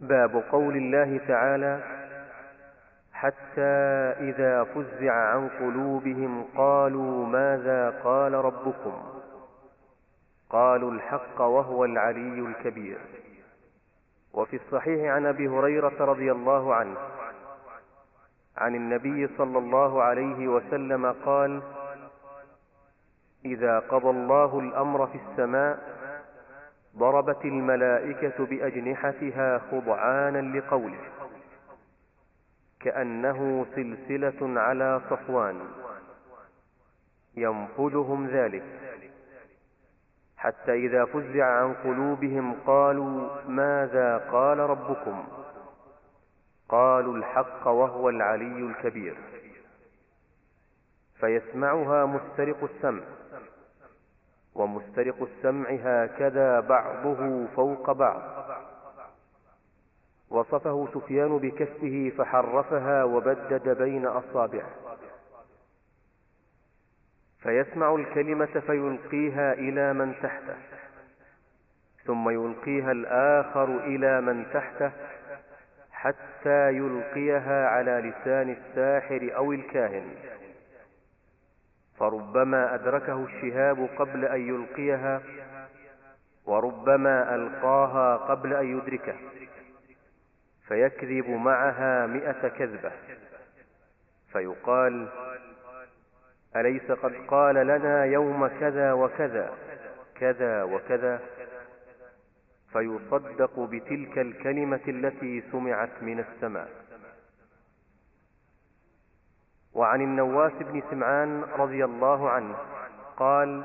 باب قول الله تعالى حتى إذا فزع عن قلوبهم قالوا ماذا قال ربكم؟ قالوا الحق وهو العلي الكبير. وفي الصحيح عن أبي هريرة رضي الله عنه عن النبي صلى الله عليه وسلم قال إذا قضى الله الأمر في السماء ضربت الملائكة بأجنحتها خضعانا لقوله كأنه سلسلة على صفوان ينفذهم ذلك. حتى إذا فزع عن قلوبهم قالوا ماذا قال ربكم؟ قالوا الحق وهو العلي الكبير. فيسمعها مسترق السمع. ومسترق السمع هكذا بعضه فوق بعض. وصفه سفيان بكفه فحرفها وبدد بين أصابعه. فيسمع الكلمة فيلقيها إلى من تحته. ثم يلقيها الآخر إلى من تحته حتى يلقيها على لسان الساحر أو الكاهن. فربما أدركه الشهاب قبل أن يلقيها وربما ألقاها قبل أن يدركه فيكذب معها مئة كذبة. فيقال أليس قد قال لنا يوم كذا وكذا كذا وكذا؟ فيصدق بتلك الكلمة التي سمعت من السماء. وعن النواس بن سمعان رضي الله عنه قال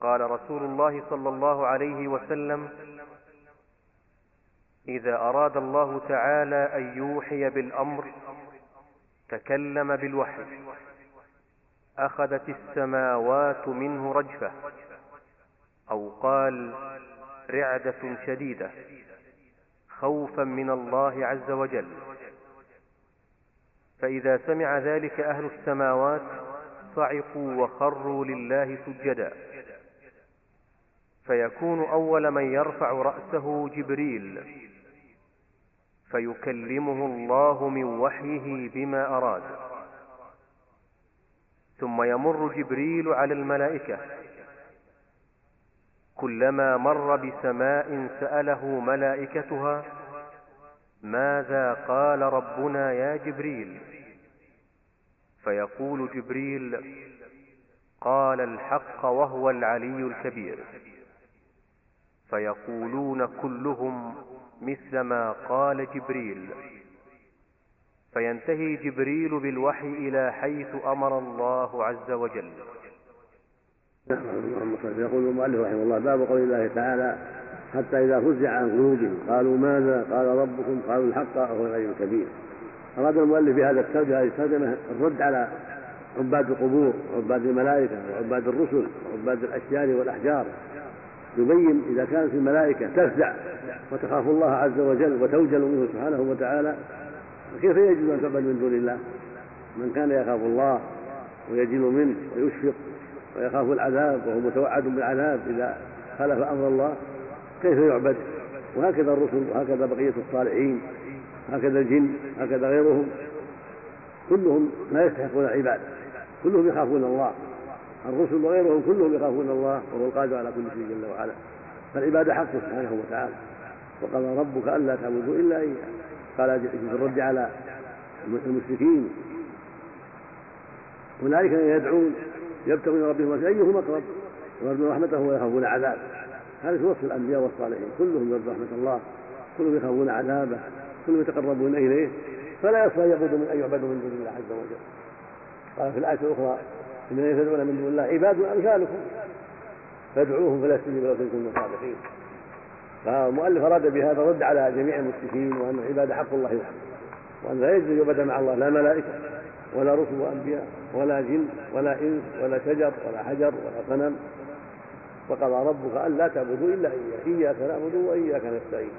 قال رسول الله صلى الله عليه وسلم إذا أراد الله تعالى أن يوحي بالأمر تكلم بالوحي أخذت السماوات منه رجفة أو قال رعدة شديدة خوفا من الله عز وجل. فإذا سمع ذلك أهل السماوات صعقوا وخروا لله سجدا. فيكون أول من يرفع رأسه جبريل. فيكلمه الله من وحيه بما أراد. ثم يمر جبريل على الملائكة. كلما مر بسماء سأله ملائكتها ماذا قال ربنا يا جبريل؟ فيقول جبريل قال الحق وهو العلي الكبير. فيقولون كلهم مثل ما قال جبريل. فينتهي جبريل بالوحي إلى حيث أمر الله عز وجل. يقول المؤلف رحمه الله باب قول الله تعالى حتى إذا فزع عن قلوبهم. قالوا ماذا؟ قال ربكم قالوا الحق وهو الغيب الكبير. أراد المؤلف في هذا الترجمة هذه الترجمة الرد على عباد القبور وعباد الملائكة وعباد الرسل وعباد الأشجار والأحجار. يبين إذا كانت الملائكة تفزع وتخاف الله عز وجل وتوجل منه سبحانه وتعالى فكيف يجوز أن تعبد من دون الله؟ من كان يخاف الله ويجل منه ويشفق ويخاف العذاب وهو متوعد بالعذاب إذا خالف أمر الله كيف يعبد؟ وهكذا الرسل وهكذا بقية الصالحين هكذا الجن هكذا غيرهم. كلهم لا يستحقون العباد كلهم يخافون الله. الرسل وغيرهم كلهم يخافون الله وهو القادر على كل شيء جل وعلا. فالعبادة حقه سبحانه وتعالى. وقال ربك ألا تعبدوا إلا إياه. قال في الرد على المشركين أولئك يدعون يبتغون ربهم أيهم أقرب ويرجون رحمته ويخافون عذابه. هذا في وصف الأنبياء والصالحين كلهم يرجون رحمة الله كلهم يخافون عذابه كلهم يتقربون إليه فلا يصلح أن يعبدوا من أن يعبدوا من دون الله عز وجل. قال في الآية الأخرى إن يدعون من دون الله عباد أمثالكم فادعوهم فلا يستجيب إن كنتم صادقين فالمؤلف أراد بهذا رد على جميع المشركين وأن العبادة حق الله وحده وأن لا يجوز يعبد مع الله لا ملائكة ولا رسل وأنبياء ولا جن ولا إنس ولا شجر ولا حجر ولا صنم وقضى ربك ألا تعبدوا إلا إياه إياك نعبد وإياك نستعين.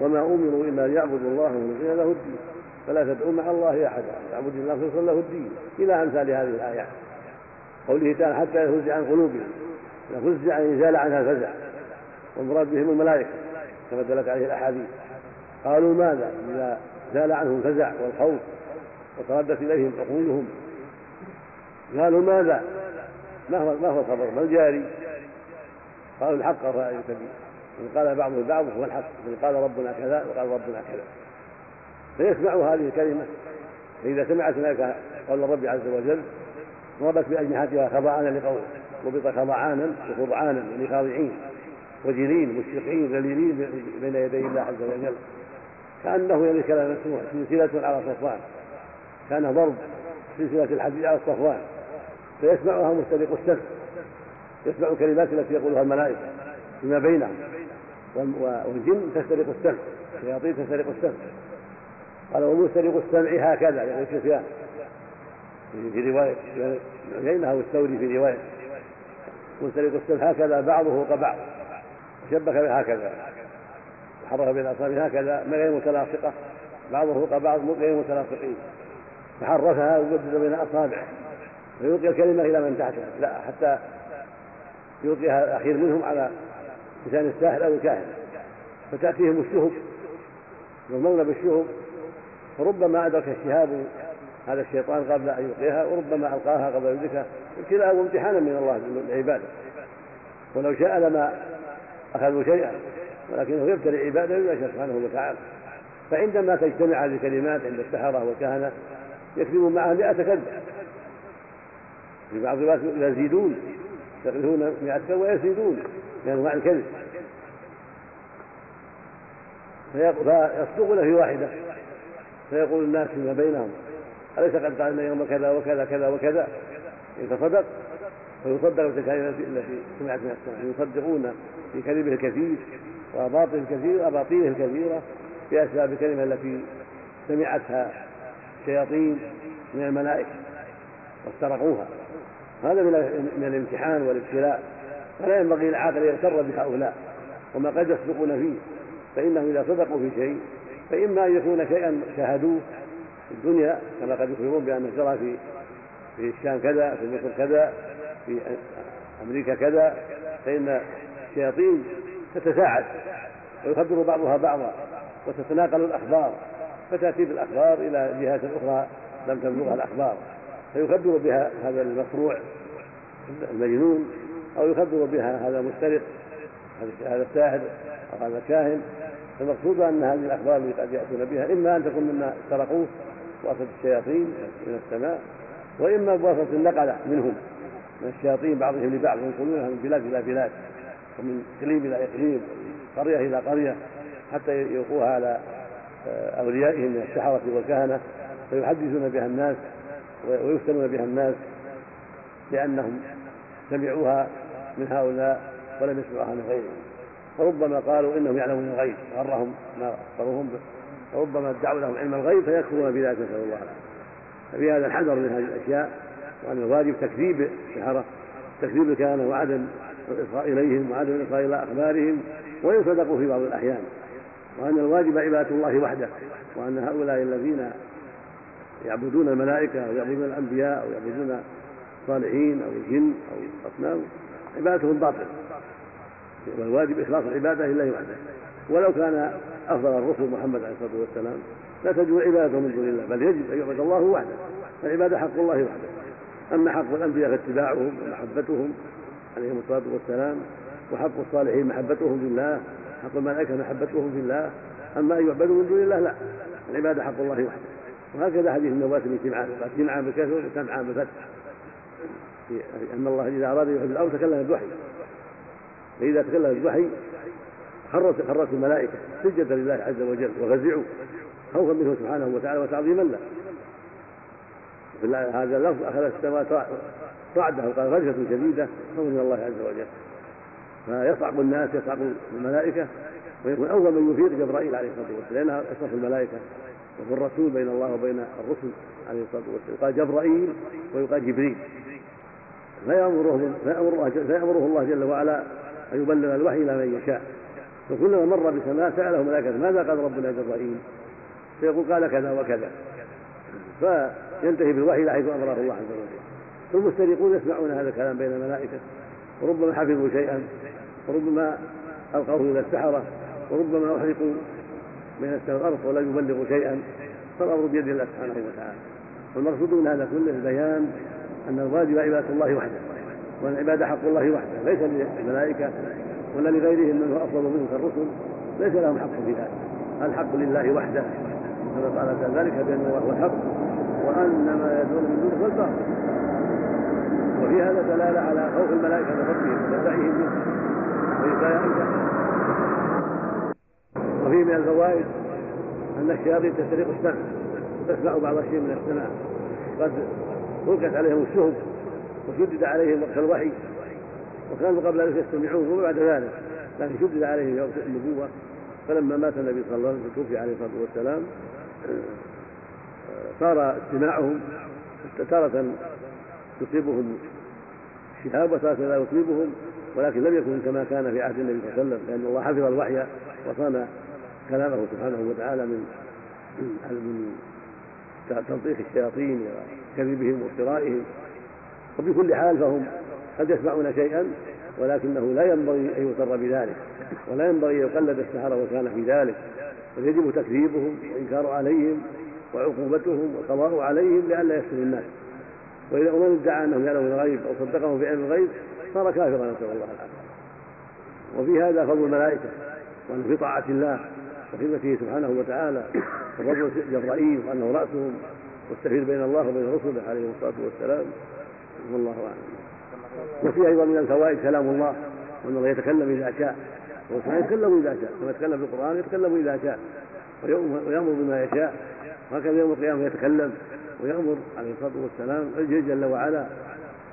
وما أمروا إلا ليعبدوا الله مخلصين له الدين. فلا تدعوا مع الله أحدا. تعبد الله مخلصا له الدين. إلى أمثال هذه الآيات قوله تعالى حتى يفزع عن قلوبهم. يفزع أن يزال عنها الفزع. والمراد بهم الملائكة. كما دلت عليه الأحاديث. قالوا ماذا؟ إذا زال عنهم الفزع والخوف وتردت إليهم عقولهم قالوا ماذا؟ ما هو ما هو الخبر؟ ما الجاري؟ قالوا الحق رأي كبير إن قال بعضهم البعض هو الحق إن قال ربنا كذا وقال ربنا كذا. فيسمع هذه الكلمة. فإذا سمعت هناك قول الرب عز وجل ضربت بأجنحتها خضعانا لقوله. ربط خضعانا وخضعانا يعني خاضعين. وجلين مشفقين ذليلين بين يدي الله عز وجل. كأنه يعني كلام مسموع سلسلة على صفوان. كان ضرب سلسلة الحديد على الصفوان فيسمعها مسترق السمع. يسمع الكلمات التي يقولها الملائكة فيما بينهم. والجن تسترق السمع الشياطين تسترق السمع. قال ومسترق السمع هكذا يعني سفيان في رواية عيينة أو الثوري في رواية. مسترق السمع هكذا بعضه كبعض. شبك هكذا وحرف بين أصابعه هكذا غير متلاصقة بعضه كبعض غير متلاصقين فحرفها وجدد بين أصابعه ويلقي الكلمة إلى من تحتها. لا حتى يلقيها الأخير منهم على لسان الساحر أو الكاهن فتأتيهم الشهب يرمون بالشهب فربما أدرك الشهاب هذا الشيطان قبل أن يلقيها وربما ألقاها قبل أن يدركها ابتلاء وامتحانا من الله لعباده. ولو شاء لما أخذوا شيئا ولكنه يبتلي عباده بما سبحانه وتعالى. فعندما تجتمع هذه الكلمات عند السحرة والكهنة يكذب معها مئة كذب في بعض الروايات يزيدون مئة كذب ويزيدون من أنواع الكذب فيصدقون في واحدة. فيقول الناس فيما بينهم أليس قد قالنا يوم كذا وكذا كذا وكذا؟ إن تصدق. فيصدق بالكلمة التي سمعت من السماء يصدقون في كذبه الكثير وأباطله الكثير وأباطيله الكثيرة بأسباب الكلمة التي سمعتها الشياطين من الملائكة واسترقوها. هذا من الامتحان والابتلاء. فلا ينبغي للعاقل أن يغتر بهؤلاء. وما قد يصدقون فيه. فإنهم إذا صدقوا في شيء فإما أن يكون شيئا شاهدوه في الدنيا كما قد يخبرون بأن جرى في في الشام كذا في مصر كذا في أمريكا كذا. فإن الشياطين تتساعد. ويخبر بعضها بعضا. وتتناقل الأخبار. فتأتي بالأخبار إلى جهات أخرى لم تبلغها الأخبار. فيخبر بها هذا المفروع المجنون أو يخبر بها هذا المسترق هذا الساحر أو هذا الكاهن. المقصود أن هذه الأخبار التي قد يأتون بها إما أن تكون مما سرقوه بواسطه الشياطين من السماء وإما بواسطة النقله منهم من الشياطين بعضهم لبعض ينقلونها من بلاد إلى بلاد ومن إقليم إلى إقليم قرية إلى قرية حتى يلقوها على أوليائهم من السحره والكهنة فيحدثون بها الناس. ويفتنون بها الناس لأنهم سمعوها من هؤلاء ولم يسمعوها من غيرهم. فربما قالوا إنهم يعلمون الغيب غرهم ما اخبروهم به وربما ادعوا لهم علم الغيب فيكفرون بذلك نسأل الله العافية. ففي هذا الحذر من هذه الأشياء وأن الواجب تكذيب السحره تكذيب الكهنه وعدم الاصغاء إليهم وعدم الاصغاء إلى أخبارهم وان صدقوا في بعض الأحيان. وأن الواجب عبادة الله وحده وأن هؤلاء الذين يعبدون الملائكة أو يعبدون الأنبياء أو يعبدون الصالحين أو الجن أو الأصنام عبادتهم باطلة. والواجب إخلاص العبادة لله وحده. ولو كان أفضل الرسل محمد عليه الصلاة والسلام لا تجوز عبادته من دون الله بل يجب أن يعبد الله وحده. فالعبادة حق الله وحده. أما حق الأنبياء فاتباعهم ومحبتهم عليهم الصلاة والسلام وحق الصالحين محبتهم في الله حق الملائكة محبتهم في الله أما أن يعبدوا من دون الله لا. العبادة حق الله وحده. وهكذا حديث النواة بن سمعان قال سمعان بالكسر وسمعان بالفتح أن الله إذا أراد يحب الأمر تكلم بالوحي. فإذا تكلم بالوحي خرت خرت الملائكة سجدا لله عز وجل وفزعوا خوفا منه سبحانه وتعالى وتعظيما له. هذا اللفظ أخذ السماوات رعدة وقال غرفة شديدة خوفا من الله عز وجل. فيصعق الناس يصعق الملائكة ويكون أول من يفيق جبرائيل عليه الصلاة والسلام لأنها أشرف الملائكة. وهو الرسول بين الله وبين الرسل عليه الصلاة والسلام. يقال جبرائيل ويقال جبريل. فيأمره فيأمره الله جل وعلا أن يبلغ الوحي إلى من يشاء. وكلما مر بسماء سأله ملائكة ماذا قال ربنا جبرائيل؟ فيقول قال كذا وكذا. فينتهي بالوحي إلى حيث أمره الله عز وجل. فالمسترقون يسمعون هذا الكلام بين الملائكة. وربما حفظوا شيئا. وربما ألقوه إلى السحرة. وربما أحرقوا من الأرض ولا يبلغوا شيئا فالأمر بيد الله سبحانه وتعالى. والمقصود من هذا كله البيان أن الواجب عبادة الله وحده وأن العبادة حق الله وحده ليس للملائكة ولا لغيرهم من هو أفضل منه كالرسل ليس لهم حق في ذلك. الحق لله وحده. كما قال ذلك بأن الله هو الحق وأن ما يدعون من دونه هو الباطل. وفي هذا دلالة على خوف الملائكة من ربهم وتدعيهم منه. وفيه من الفوائد أن الشياطين تسترق السمع تسمع بعض الشيء من السماء قد ألقت عليهم الشهب وشدد عليهم وقت الوحي وكانوا قبل ذلك يستمعون وبعد ذلك لكن شدد عليهم يوم النبوة. فلما مات النبي صلى الله عليه وسلم عليه الصلاة والسلام صار استماعهم تارة يصيبهم شهاب وتارة لا يصيبهم ولكن لم يكن كما كان في عهد النبي صلى الله عليه وسلم لأن الله حفظ الوحي وصان كلامه سبحانه وتعالى من من تلطيخ الشياطين وكذبهم وافترائهم وبكل حال فهم قد يسمعون شيئا ولكنه لا ينبغي أن يغتر بذلك ولا ينبغي أن يقلد السحرة وكان في ذلك بل يجب تكذيبهم والانكار عليهم وعقوبتهم والقضاء عليهم لئلا يفتن الناس. وإذا من ادعى أنهم يعلمون الغيب أو صدقهم بعلم الغيب صار كافرا نسأل الله العافية. وفي هذا فضل الملائكة وأنه في طاعة الله. وخدمته سبحانه وتعالى وفضل جبرائيل وأنه رأسهم والسفير بين الله وبين رسله عليه الصلاة والسلام. والله أعلم. وفي أيضا من الفوائد كلام الله وأن الله يتكلم إذا شاء. هو يتكلم إذا شاء. كما يتكلم في القرآن يتكلم إذا شاء. ويأمر بما يشاء. وهكذا يوم القيامة يتكلم ويأمر عليه الصلاة والسلام. جل وعلا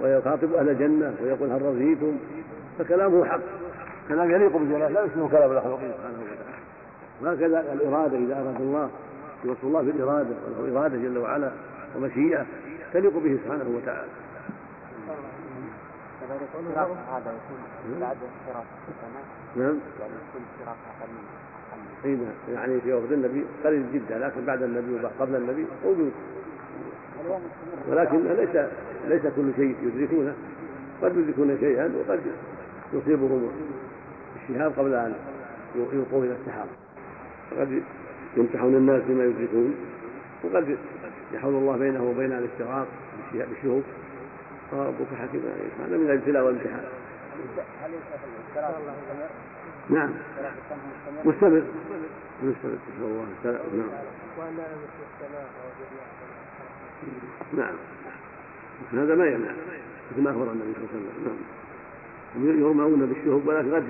ويخاطب أهل الجنة ويقول هل رضيتم؟ فكلامه حق. كلام يليق بجلاله لا يشبه كلام وتعالى وهكذا الإرادة إذا أراد الله يوصف الله بالإرادة وله إرادة جل وعلا ومشيئة تليق به سبحانه وتعالى. نعم. يعني يكون نعم يعني في وقت النبي قليل جدا لكن بعد النبي وقبل النبي موجود. ولكن ليس ليس كل شيء يدركونه. قد يدركون شيئا وقد يصيبهم الشهاب قبل أن يلقوا إلى السحاب. قد يمتحون الناس بما يدركون وقد يحول الله بينه وبين الاستغراق بالشهوب وربك حكيم. هذا من الابتلاء والامتحان. نعم. مستمر. مستمر. نسأل الله نعم. نعم. هذا ما يمنع. مثل ما أخبر النبي صلى الله عليه وسلم. نعم. يرمون بالشهب ولكن قد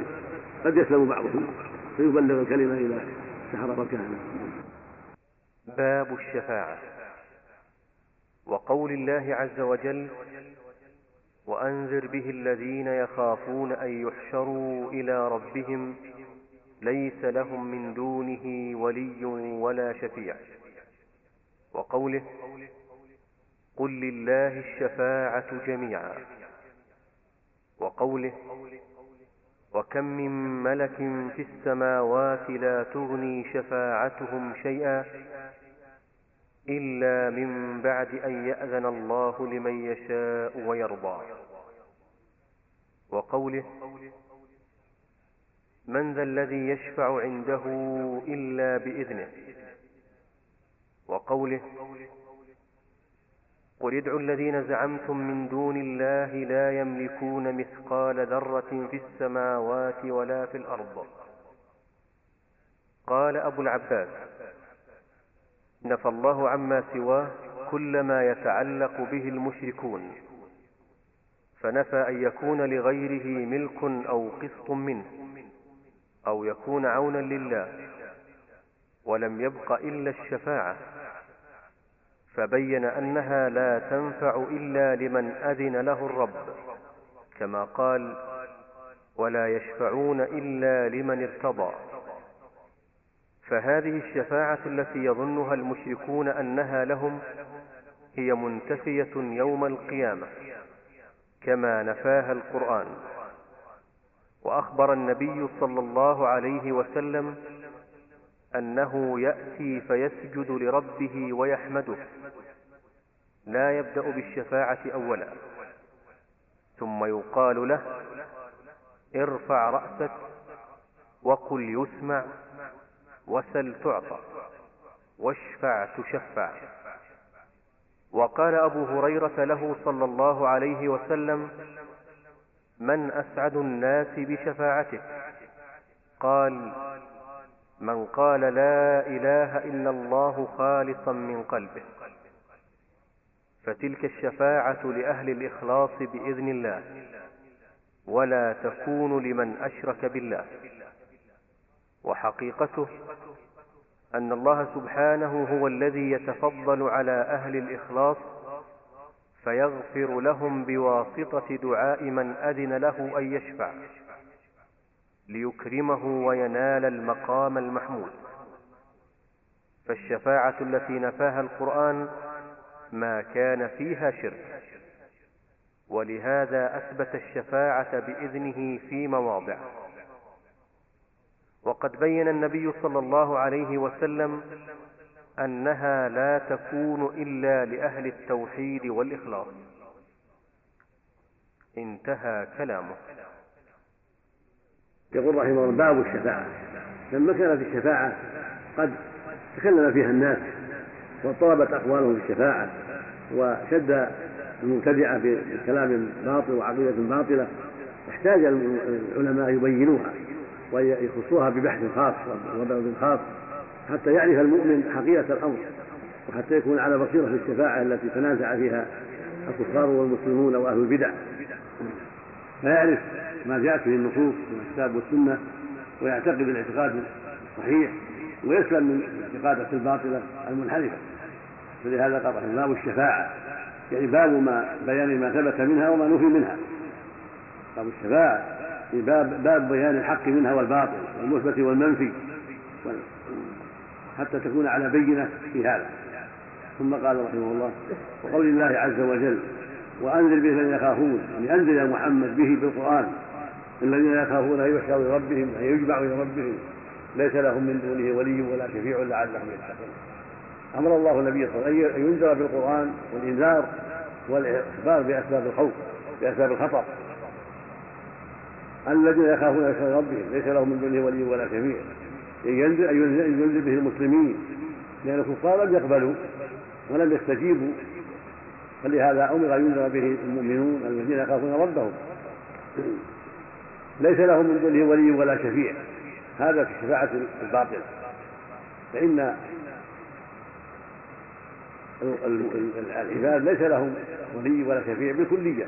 قد يسلم بعضهم. فيبلغ الكلمة إلى السحرة والكهنة باب الشفاعة. وقول الله عز وجل وأنذر به الذين يخافون أن يحشروا إلى ربهم ليس لهم من دونه ولي ولا شفيع. وقوله قل لله الشفاعة جميعا. وقوله وكم من ملك في السماوات لا تغني شفاعتهم شيئا إلا من بعد أن يأذن الله لمن يشاء ويرضى. وقوله من ذا الذي يشفع عنده إلا بإذنه. وقوله قل ادعوا الذين زعمتم من دون الله لا يملكون مثقال ذرة في السماوات ولا في الأرض. قال أبو العباس نفى الله عما سواه كل ما يتعلق به المشركون. فنفى أن يكون لغيره ملك أو قسط منه أو يكون عونا لله ولم يبق إلا الشفاعة. فبين أنها لا تنفع إلا لمن أذن له الرب كما قال ولا يشفعون إلا لمن ارتضى فهذه الشفاعة التي يظنها المشركون أنها لهم هي منتفية يوم القيامة كما نفاها القرآن. وأخبر النبي صلى الله عليه وسلم أنه يأتي فيسجد لربه ويحمده. لا يبدأ بالشفاعة أولا. ثم يقال له ارفع رأسك وقل يسمع وسل تعطى واشفع تشفع. وقال أبو هريرة له صلى الله عليه وسلم من أسعد الناس بشفاعتك قال من قال لا إله إلا الله خالصا من قلبه. فتلك الشفاعة لأهل الإخلاص بإذن الله. ولا تكون لمن أشرك بالله. وحقيقته أن الله سبحانه هو الذي يتفضل على أهل الإخلاص فيغفر لهم بواسطة دعاء من أذن له أن يشفع. ليكرمه وينال المقام المحمود. فالشفاعة التي نفاها القرآن ما كان فيها شرك ولهذا أثبت الشفاعة بإذنه في مواضع وقد بين النبي صلى الله عليه وسلم أنها لا تكون إلا لأهل التوحيد والإخلاص. انتهى كلامه. يقول رحمه الله باب الشفاعة. لما كانت الشفاعة قد تكلم فيها الناس واضطربت أقوالهم في الشفاعة وشد المبتدعة بكلام باطل وعقيدة باطلة احتاج العلماء يبينوها ويخصوها ببحث خاص وبعد خاص حتى يعرف المؤمن حقيقة الأمر وحتى يكون على بصيرة في الشفاعة التي تنازع فيها الكفار والمسلمون وأهل البدع. فيعرف ما جاءت به النصوص من الكتاب والسنة ويعتقد الاعتقاد الصحيح ويسلم من الاعتقادات الباطلة المنحرفة فلهذا قال باب الشفاعة. يعني باب ما بيان ما ثبت منها وما نفي منها. باب الشفاعة باب باب بيان الحق منها والباطل والمثبت والمنفي. حتى تكون على بينة في هذا. ثم قال رحمه الله وقول الله عز وجل وأنذر به الذين يخافون. يعني أنذر يا محمد به بالقرآن. الذين يخافون أن يحشروا إلى ربهم أن يجمعوا إلى ربهم. ليس لهم من دونه ولي ولا شفيع لعلهم يتقون. أمر الله النبي صلى الله عليه وسلم أن ينذر بالقرآن والإنذار والإخبار بأسباب الخوف بأسباب الخطر. الذين يخافون يحشروا ربهم ليس لهم من دونه ولي ولا شفيع. أن ينذر به المسلمين. لأن الكفار لم يقبلوا ولم يستجيبوا. فلهذا أمر أن ينذر به المؤمنون الذين يخافون ربهم. ليس لهم من دونه ولي ولا شفيع. هذا في الشفاعة الباطلة فإن العباد ليس لهم ولي ولا شفيع بالكلية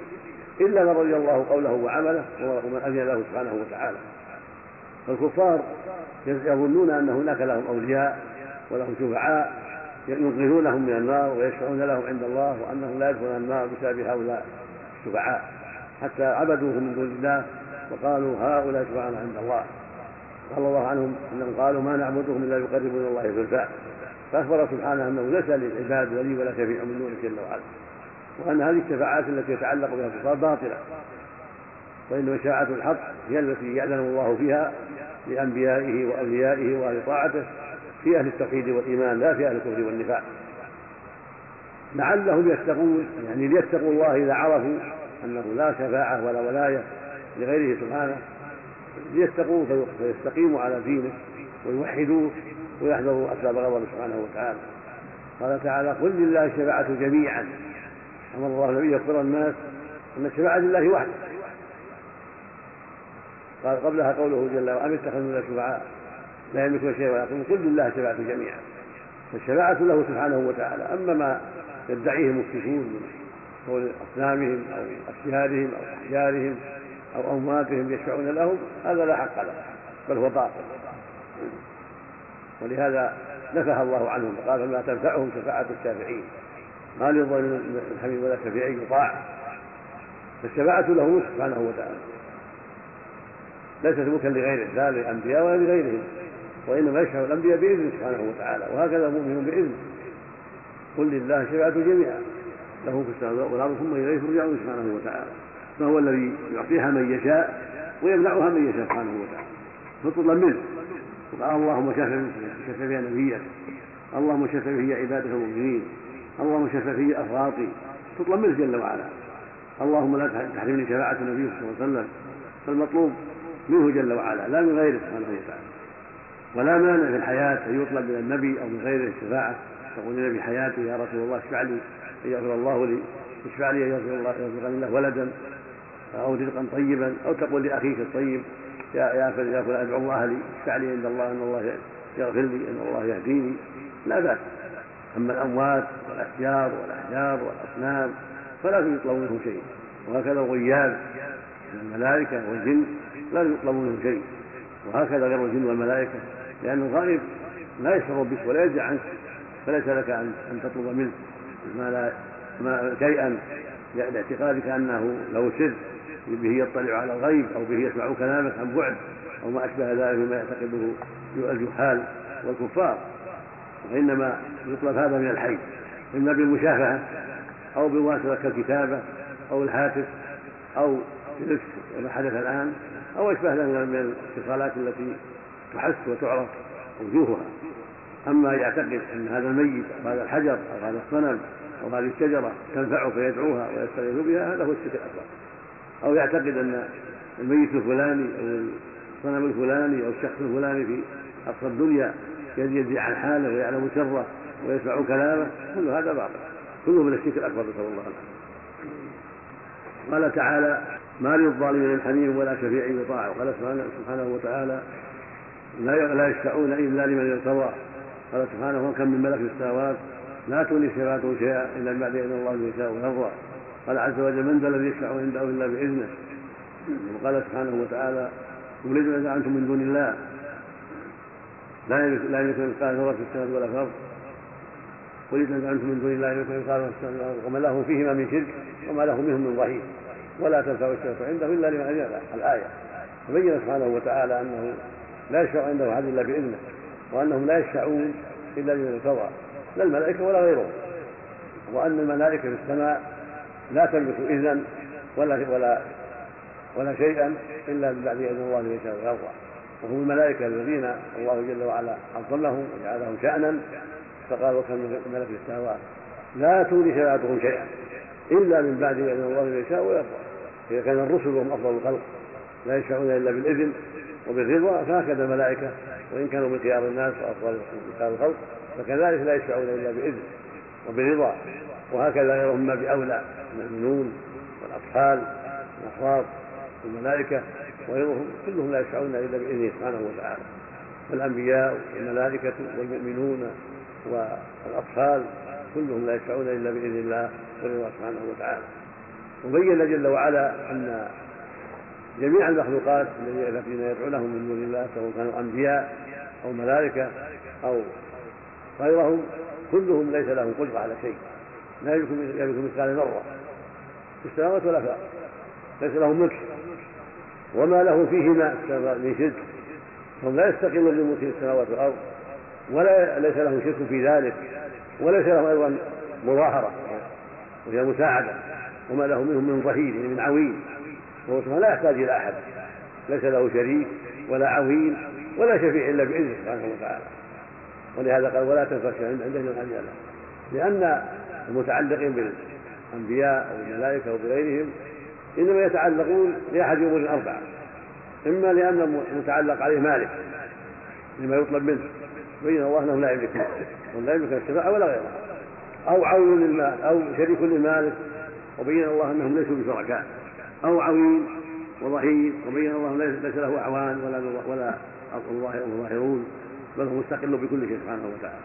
إلا من رضي الله قوله وعمله ومن أذن له سبحانه وتعالى. فالكفار يظنون أن هناك لهم أولياء ولهم شفعاء ينقذونهم من النار ويشفعون لهم عند الله وأنهم لا يدخلون النار بسبب هؤلاء الشفعاء. حتى عبدوهم من دون الله وقالوا هؤلاء شفعاء عند الله. قال الله عنهم أنهم قالوا ما نعبدهم إلا يقربون الله زلفاء فأخبر سبحانه أنه ليس للعباد ولي ولا شفيع من دونه جل وعلا وأن هذه الشفاعات التي يتعلق بها الكفار باطلة. فإن شفاعه الحق هي التي يعلم الله فيها لأنبيائه وأوليائه وأهل طاعته في أهل التوحيد والإيمان لا في أهل الكفر والنفاق. لعلهم يتقون يعني ليتقوا الله إذا عرفوا أنه لا شفاعة ولا ولاية لغيره سبحانه ليتقوه فيستقيموا على دينه ويوحدوه ويحذروا أسباب غضبه سبحانه وتعالى. قال تعالى قل لله الشفاعة جميعا. أمر الله النبي يخبر الناس أن الشفاعة لله وحده. قال قبلها قوله جل وعلا أم اتخذوا من شفعاء؟ لا يملكون شيئا ويقولون قل لله الشفاعة جميعا. فالشفاعة له سبحانه وتعالى. أما ما يدعيه المشركون من قول أصنامهم أو أشجارهم أو أحجارهم أو أمواتهم يشفعون لهم هذا لا حق له بل هو باطل. ولهذا نفها الله عنهم فقال فما تنفعهم شفاعة الشافعين ما للظالم من ولا شفيع يطاع فالشفاعة له سبحانه وتعالى. ليست ملكا لغيره لا للأنبياء ولا لغيرهم وإنما يشفع الأنبياء بإذنه سبحانه وتعالى وهكذا المؤمنون بإذنه. قل لله الشفاعة جميعا له في السماوات والأرض ثم إليه ترجعون سبحانه وتعالى. فهو الذي يعطيها من يشاء ويمنعها من يشاء سبحانه وتعالى. فطلب منه. وقال اللهم شفع فيها نبيك. اللهم شفع فيها عبادك المؤمنين. اللهم شفع فيها أفراطي. تطلب منه جل وعلا. اللهم لا تحرمني شفاعة النبي صلى الله عليه وسلم. فالمطلوب منه جل وعلا لا من غيره سبحانه وتعالى. ولا مانع في الحياة أن يطلب من النبي أو من غيره الشفاعة. تقول النبي حياتي يا رسول الله اشفع لي أن يغفر الله لي. اشفع لي أن يغفر الله يرزقني الله ولدا. أو رزقا طيبا أو تقول لأخيك الطيب يا يا فلان أدعو الله لي اشفع لي عند الله إن الله يغفر لي إن الله يهديني. لا بأس. أما الأموات والأشجار والأحجار والأصنام فلا يطلب منهم شيء. وهكذا الغياب الملائكة والجن لا يطلب منهم شيء. وهكذا غير الجن والملائكة لأن الغائب لا يشعر بك ولا يرجع عنك فليس لك ان أن تطلب منه. ما لا ما شيئا لاعتقادك أنه له سر. به يطلع على الغيب أو به يسمع كلامك عن بعد أو ما أشبه ذلك مما يعتقده الجهال والكفار. وإنما يطلب هذا من الحي. إما بالمشافهة أو بواسطة كالكتابه أو الهاتف أو بالإفك كما حدث الآن أو أشبه ذلك من الاتصالات التي تحس وتعرف وجوهها. أما يعتقد أن هذا الميت أو هذا الحجر أو هذا الصنم أو هذه الشجرة تنفعه فيدعوها ويستغيث بها هذا هو الشرك الاكبر أو يعتقد أن الميت الفلاني أو الصنم الفلاني أو الشخص الفلاني في أقصى الدنيا يدري عن حاله ويعلم سره ويسمع كلامه كل هذا باطل. كله من الشرك الأكبر نسأل الله العافية. قال تعالى ما للظالمين من حميم ولا شفيع يطاع. وقال سبحانه وتعالى لا لا يشفعون إلا لمن ارتضى. قال سبحانه وكم من ملك في السماوات لا تغني شفاعته شيئا إلا بعد اذن الله يشاء ويرضى قال عز وجل من ذا الذي يشفع عنده إلا بإذنه؟ وقال سبحانه وتعالى قل اذا زعمتم من دون الله. لا يملك لا يملك مثقال ذرة في السماء ولا في الأرض. قل اذا زعمتم من دون الله يملك مثقال ذرة في السماء وما له فيهما من شرك وما له منهم من ظهير. ولا تنفع الشفاعة عنده إلا لمن اذن الآية. فبين سبحانه وتعالى أنه لا يشفع عنده أحد إلا بإذنه وأنهم لا يشفعون إلا لمن ارتضى لا الملائكة ولا غيرهم. وأن الملائكة في السماء لا تملك إذنا ولا ولا ولا شيئا إلا من بعد إذن الله يشاء ويرضى وهم الملائكة الذين الله جل وعلا عظمهم وجعلهم شأنا. فقال وكم من ملك السماوات. لا تغني شفاعتهم شيئا إلا من بعد إذن الله يشاء ويرضى إذا كان الرسل وهم أفضل الخلق لا يشفعون إلا بالإذن وبالرضا فهكذا الملائكة. وإن كانوا من خيار الناس وأفضل خيار الخلق. فكذلك لا يشفعون إلا بإذن وبرضا وهكذا غيرهم ما بأولى من المؤمنون والأطفال والأحرار والملائكة وغيرهم كلهم لا يشفعون إلا بإذنه سبحانه وتعالى. والأنبياء والملائكة والمؤمنون والأطفال كلهم لا يشفعون إلا بإذن الله ورضاه سبحانه وتعالى. وبين جل وعلا أن جميع المخلوقات الذين يدعونهم من دون الله سواء كانوا أنبياء أو ملائكة أو غيرهم كلهم ليس لهم قدرة على شيء. لا يملك مثقال ذرة. في السماوات ولا في ليس له ملك. وما له فيهما من شرك. فهم لا يستقلون بملك السماوات والأرض. ولا ليس لهم شرك في ذلك. وليس لهم أيضا مظاهرة. وهي مساعدة. وما له منهم من ظهير من عوين وهو لا يحتاج إلى أحد. ليس له شريك ولا عوين ولا شفيع إلا بإذنه سبحانه وتعالى. ولهذا قال ولا تنفع عند عنده من لأن المتعلقين بالأنبياء أو الملائكة أو بغيرهم إنما يتعلقون لأحد أمور أربعة إما لأن المتعلق عليه مالك لما يطلب منه بين الله أنه لا يملك ولا يملك الشفاعة ولا غيرها أو عون للمال أو شريك للمالك وبين الله أنهم ليسوا بشركاء أو عوين وظهير وبين الله ليس له أعوان ولا ولا مظاهرون بل هو مستقل بكل شيء سبحانه وتعالى.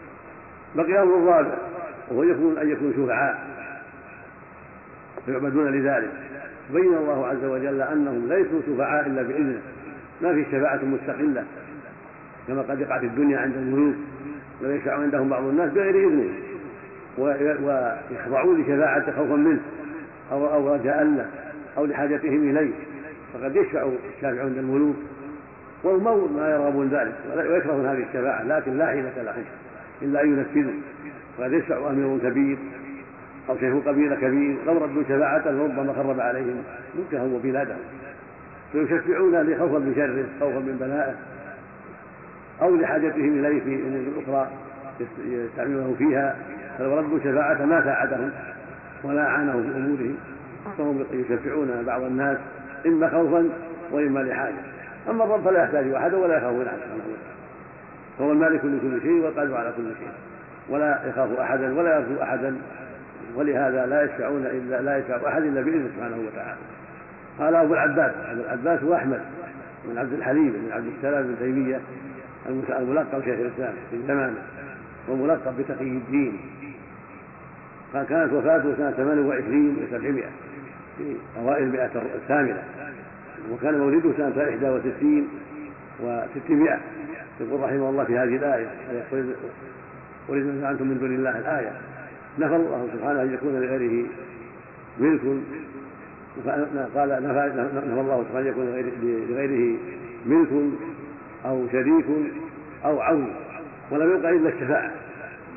بقي أمر الرابع وهو يكون أن يكونوا شفعاء فيعبدون لذلك. بين الله عز وجل أنهم ليسوا شفعاء إلا بإذنه. ما في شفاعة مستقلة كما قد يقع في الدنيا عند الملوك ويشفع عندهم بعض الناس بغير إذنه. ويخضعون لشفاعة خوفا منه أو أو رجاء له أو لحاجتهم إليه. فقد يشفع الشافع عند الملوك. وهم ما يرغبون ذلك ويكرهون هذه الشفاعة لكن لا حيلة لهم إلا أن ينفذوا وقد يشفع أمير كبير أو شيخ قبيلة كبير لو ردوا شفاعته ربما خرب عليهم ملكهم وبلادهم فيشفعون خوفا من شره خوفا من بلائه أو لحاجتهم إليه في أمور أخرى يستعملونه فيها. فلو ردوا شفاعته ما ساعدهم ولا أعانهم في أمورهم. فهم يشفعون بعض الناس إما خوفا وإما لحاجة. أما الرب فلا يحتاج أحدا ولا يخاف من أحد. فهو المالك لكل شيء والقادر على كل شيء. ولا يخاف أحدا ولا يرجو أحدا ولهذا لا يشفعون إلا لا يشفع أحد إلا بإذنه سبحانه وتعالى. قال أبو العباس أبو العباس هو أحمد بن عبد الحليم بن عبد السلام بن تيمية الملقب شيخ الإسلام في زمانه وملقب بتقي الدين. كانت وفاته سنة 28 و700 في أوائل المئة الثامنة وكان مولده سنة 61 و600 يقول رحمه الله في هذه ولد زعمتم من دون الله الآية. نفى الله سبحانه أن يكون لغيره ملك. قال نفى الله سبحانه أن يكون لغيره ملك أو شريك أو عون ولم يبقى إلا الشفاعة.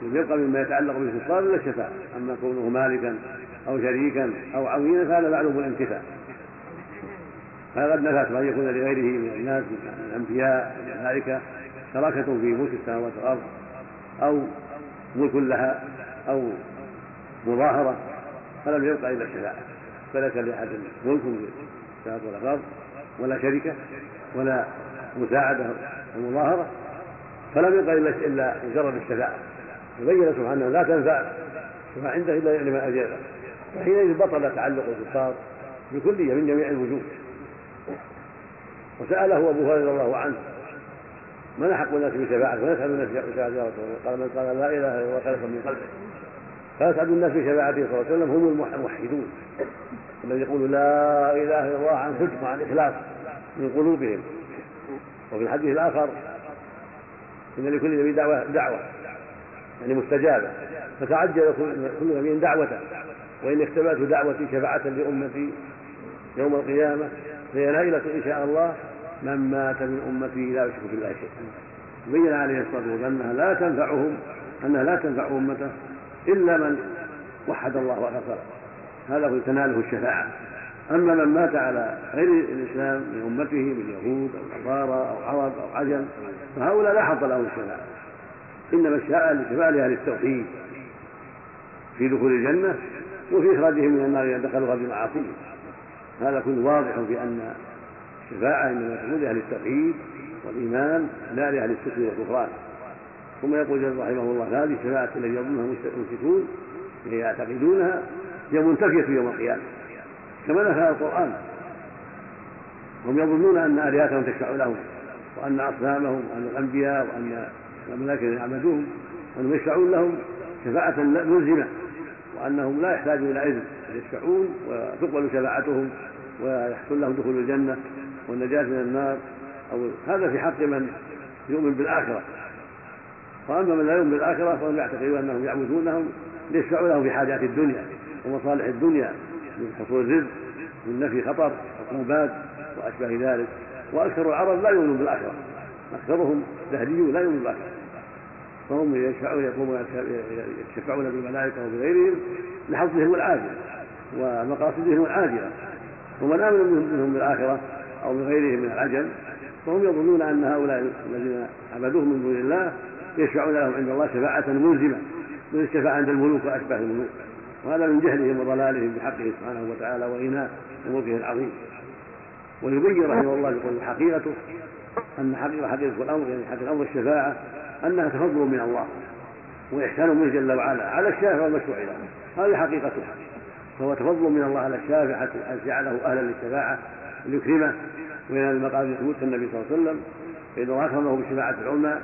لم يبقى مما يتعلق بالسلطان إلا الشفاعة. أما كونه مالكا أو شريكا أو عوينا فهذا معلوم الانتفاع فقد نفى أن يكون لغيره من الناس من الأنبياء الملائكة. شراكة في ملك السماوات والأرض. أو ملك لها أو مظاهرة فلم يبقى إلا الشفاعة فليس لأحد ملك في السماوات والأرض ولا شركة ولا مساعدة ومظاهرة فلم يبقى إلا إلا مجرد الشفاعة. وبين سبحانه لا تنفع الشفاعة عنده إلا لمن أجابه وحينئذ بطل تعلق الكفار بكلية من جميع الوجوه. وسأله أبو هريرة رضي الله عنه من أحق الناس بشفاعته ويسعد الناس بشفاعته رسول الله قال من قال لا إله إلا الله خالصا من قلبه. فيسعد الناس بشفاعته صلى الله عليه وسلم هم الموحدون. الذي يقول لا إله إلا الله عن صدق وعن إخلاص من قلوبهم. وفي الحديث الآخر إن لكل نبي دعوة دعوة يعني مستجابة. فتعجل كل نبي دعوته. وإن اختبأت دعوتي شفاعة لأمتي يوم القيامة. فهي نائلة إن شاء الله. من مات من أمتي لا يشرك بالله شيئا. بين عليه الصلاة والسلام أنها لا تنفعهم أنها لا تنفع أمته إلا من وحد الله وغفر هذا هو تناله الشفاعة. أما من مات على غير الإسلام من أمته من يهود أو نصارى أو عرب أو عجم فهؤلاء لا حظ لهم الشفاعة. إنما الشفاعة لشفاعة لأهل التوحيد في دخول الجنة وفي إخراجهم من النار إذا دخلوها بمعاصيهم هذا كله واضح في أن الشفاعة إنما تكون لأهل التوحيد والإيمان لا لأهل الشرك والكفران. ثم يقول جل رحمه الله هذه الشفاعة التي يظنها المشركون يعتقدونها هي منتفية يوم القيامة. كما نفى القرآن. هم يظنون أن آلهتهم تشفع لهم وأن أصنامهم وأن الأنبياء وأن الملائكة يعبدوهم وأنهم يشفعون لهم شفاعة ملزمة وأنهم لا يحتاجون إلى إذن يشفعون وتقبل شفاعتهم ويحصل لهم دخول الجنة. والنجاة من النار أو هذا في حق من يؤمن بالآخرة. وأما من لا يؤمن بالآخرة فهم يعتقدون أنهم يعبدونهم ليشفعوا لهم في حاجات الدنيا ومصالح الدنيا من حصول الرزق من نفي خطر عقوبات وأشبه ذلك. وأكثر العرب لا يؤمنون بالآخرة أكثرهم دهريون لا يؤمنون بالآخرة. فهم يشفعون يقومون يشفعون بالملائكة وبغيرهم لحظهم العاجل ومقاصدهم العاجلة. ومن آمن منهم بالآخرة أو بغيرهم من العجل فهم يظنون أن هؤلاء الذين عبدوهم من دون الله يشفعون لهم عند الله شفاعة ملزمة من الشفاعة عند الملوك وأشباه الملوك. وهذا من جهلهم وضلالهم بحقه سبحانه وتعالى وغناه وملكه العظيم. ويبين رحمه الله يقول حقيقته أن حقيقة حقيقة الأمر يعني حقيقة أمر الشفاعة أنها تفضل من الله وإحسان منه جل وعلا على الشافع والمشروع له هذه حقيقته فهو تفضل من الله على الشافع حتى جعله أهلا للشفاعة ليكرمه وينال المقام المحمود كالنبي صلى الله عليه وسلم الله أكرمه بالشفاعة العظمى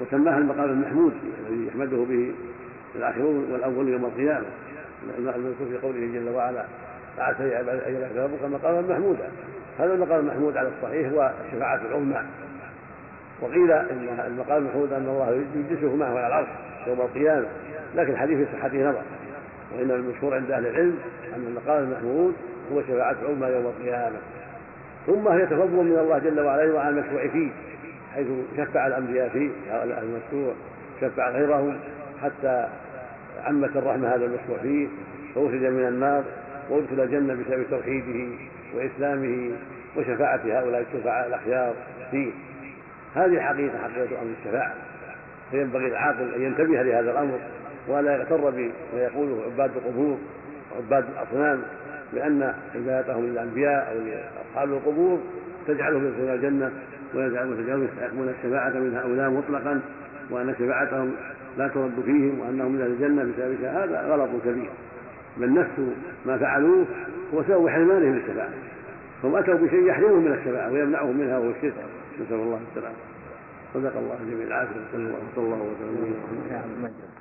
وسماها المقام المحمود الذي يحمده به الآخرون والأول يوم القيامة. المذكور في قوله جل وعلا فعسى يا عباد ان يبعث ربك مقاما محمودا. هذا المقام المحمود على الصحيح هو الشفاعة العظمى وقيل إن المقام المحمود أن الله يجلسه معه على العرش يوم القيامة لكن الحديث في صحته نظر. وان المشهور عند أهل العلم أن المقام المحمود هو شفاعة عظمى يوم القيامة. ثم هي تفضل من الله جل وعلا وعلى المشروع فيه حيث شفع الأنبياء فيه هؤلاء المشروع شفع غيرهم حتى عمت الرحمة هذا المشروع فيه فأخرج من النار وأدخل الجنة بسبب توحيده وإسلامه وشفاعة هؤلاء الشفعاء الأخيار فيه. هذه حقيقه حقيقة أمر الشفاعة. فينبغي العاقل أن ينتبه لهذا الأمر ولا يغتر بما يقوله عباد القبور وعباد الأصنام لأن عبادتهم للأنبياء أو لاصحاب القبور تجعلهم يدخلون الجنة ويجعلون يستحقون الشفاعة من هؤلاء مطلقا وأن شفاعتهم لا ترد فيهم وأنهم من أهل الجنة بسبب هذا غلط كبير. بل نفس ما فعلوه هو سبب حرمانهم للشفاعة هم أتوا بشيء يحرمهم من الشفاعة ويمنعهم منها وهو الشرك. نسأل الله السلامة. صدق الله جميع العافية. صلى الله وسلم.